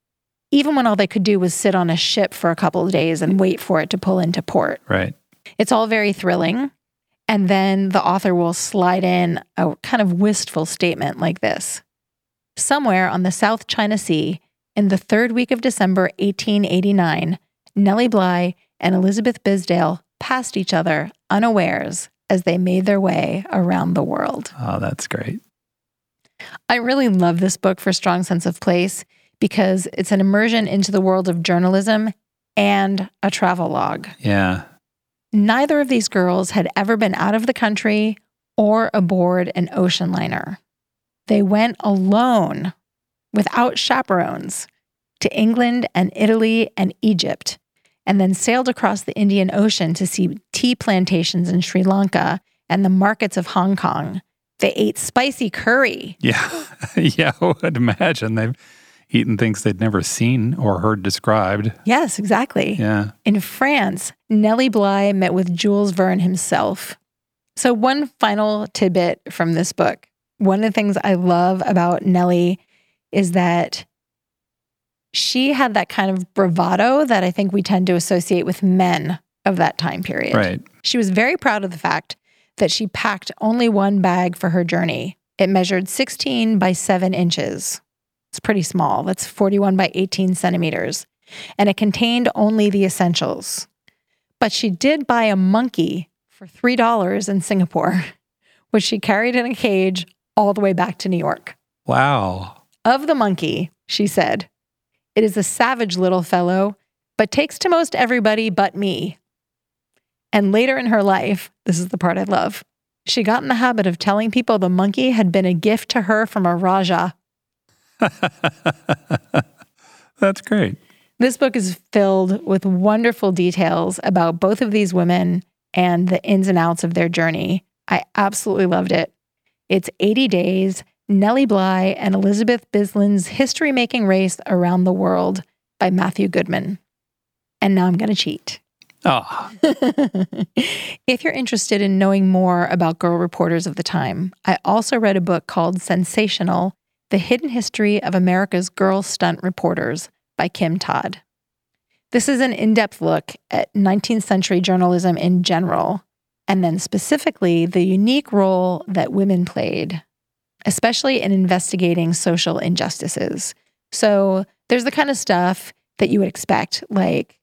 even when all they could do was sit on a ship for a couple of days and wait for it to pull into port. Right. It's all very thrilling. And then the author will slide in a kind of wistful statement like this Somewhere on the South China Sea, in the third week of December 1889, Nellie Bly and Elizabeth Bisland passed each other unawares as they made their way around the world. Oh, that's great. I really love this book for Strong Sense of Place because it's an immersion into the world of journalism and a travel log. Yeah. Neither of these girls had ever been out of the country or aboard an ocean liner. They went alone, without chaperones, to England and Italy and Egypt, and then sailed across the Indian Ocean to see tea plantations in Sri Lanka and the markets of Hong Kong. They ate spicy curry. Yeah. [LAUGHS] yeah, I would imagine they've eaten things they'd never seen or heard described. Yes, exactly. Yeah. In France, Nellie Bly met with Jules Verne himself. So, one final tidbit from this book. One of the things I love about Nellie is that she had that kind of bravado that I think we tend to associate with men of that time period. Right. She was very proud of the fact that she packed only one bag for her journey. It measured 16 by 7 inches. It's pretty small. That's 41 by 18 centimeters. And it contained only the essentials. But she did buy a monkey for $3 in Singapore, [LAUGHS] which she carried in a cage all the way back to New York. Wow. Of the monkey, she said, it is a savage little fellow, but takes to most everybody but me. And later in her life, this is the part I love, she got in the habit of telling people the monkey had been a gift to her from a Raja. [LAUGHS] That's great. This book is filled with wonderful details about both of these women and the ins and outs of their journey. I absolutely loved it. It's 80 Days Nellie Bly and Elizabeth Bisland's History Making Race Around the World by Matthew Goodman. And now I'm going to cheat. Oh. [LAUGHS] if you're interested in knowing more about girl reporters of the time, I also read a book called Sensational The Hidden History of America's Girl Stunt Reporters by Kim Todd. This is an in depth look at 19th century journalism in general, and then specifically the unique role that women played, especially in investigating social injustices. So there's the kind of stuff that you would expect, like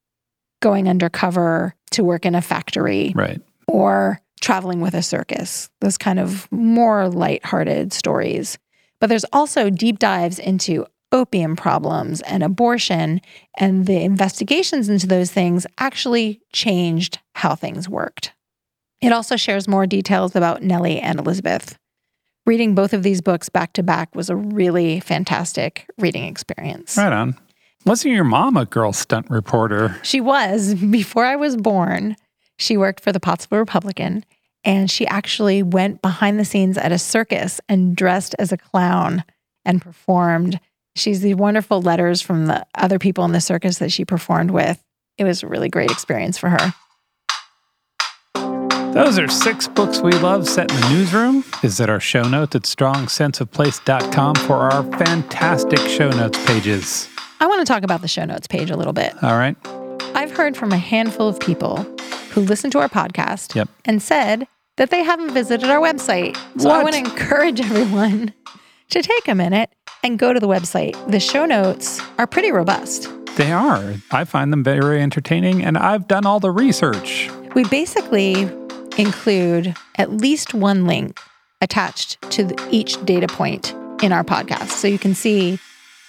going undercover to work in a factory Right. or traveling with a circus, those kind of more lighthearted stories. But there's also deep dives into opium problems and abortion, and the investigations into those things actually changed how things worked. It also shares more details about Nellie and Elizabeth. Reading both of these books back to back was a really fantastic reading experience. Right on. Wasn't your mom a girl stunt reporter? She was [LAUGHS] before I was born. She worked for the Pottsville Republican and she actually went behind the scenes at a circus and dressed as a clown and performed. She's the wonderful letters from the other people in the circus that she performed with. It was a really great experience for her. Those are six books we love set in the newsroom. Visit our show notes at strongsenseofplace.com for our fantastic show notes pages. I want to talk about the show notes page a little bit. All right. I've heard from a handful of people who listened to our podcast Yep. and said that they haven't visited our website. So I want to encourage everyone to take a minute and go to the website. The show notes are pretty robust. They are. I find them very entertaining, and I've done all the research. We basically include at least one link attached to each data point in our podcast. So you can see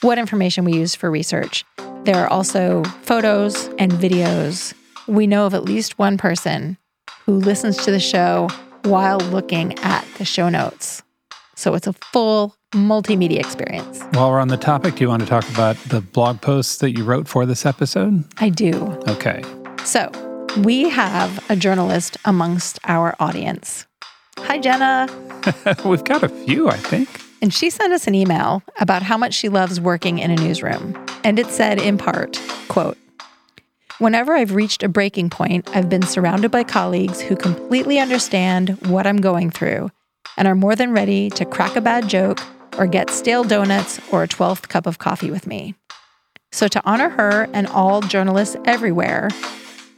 what information we use for research. There are also photos and videos. We know of at least one person who listens to the show while looking at the show notes. So it's a full multimedia experience. While we're on the topic, do you want to talk about the blog posts that you wrote for this episode? I do. Okay. So we have a journalist amongst our audience. Hi, Jenna. [LAUGHS] We've got a few, I think. And she sent us an email about how much she loves working in a newsroom. And it said in part, quote, Whenever I've reached a breaking point, I've been surrounded by colleagues who completely understand what I'm going through and are more than ready to crack a bad joke or get stale donuts or a 12th cup of coffee with me. So, to honor her and all journalists everywhere,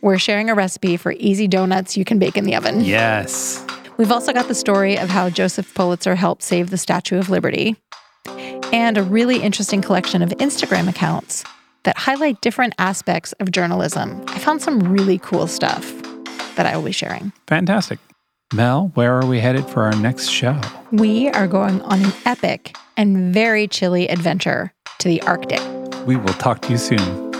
we're sharing a recipe for easy donuts you can bake in the oven. Yes. We've also got the story of how Joseph Pulitzer helped save the Statue of Liberty, and a really interesting collection of Instagram accounts that highlight different aspects of journalism. I found some really cool stuff that I will be sharing. Fantastic. Mel, where are we headed for our next show? We are going on an epic and very chilly adventure to the Arctic. We will talk to you soon.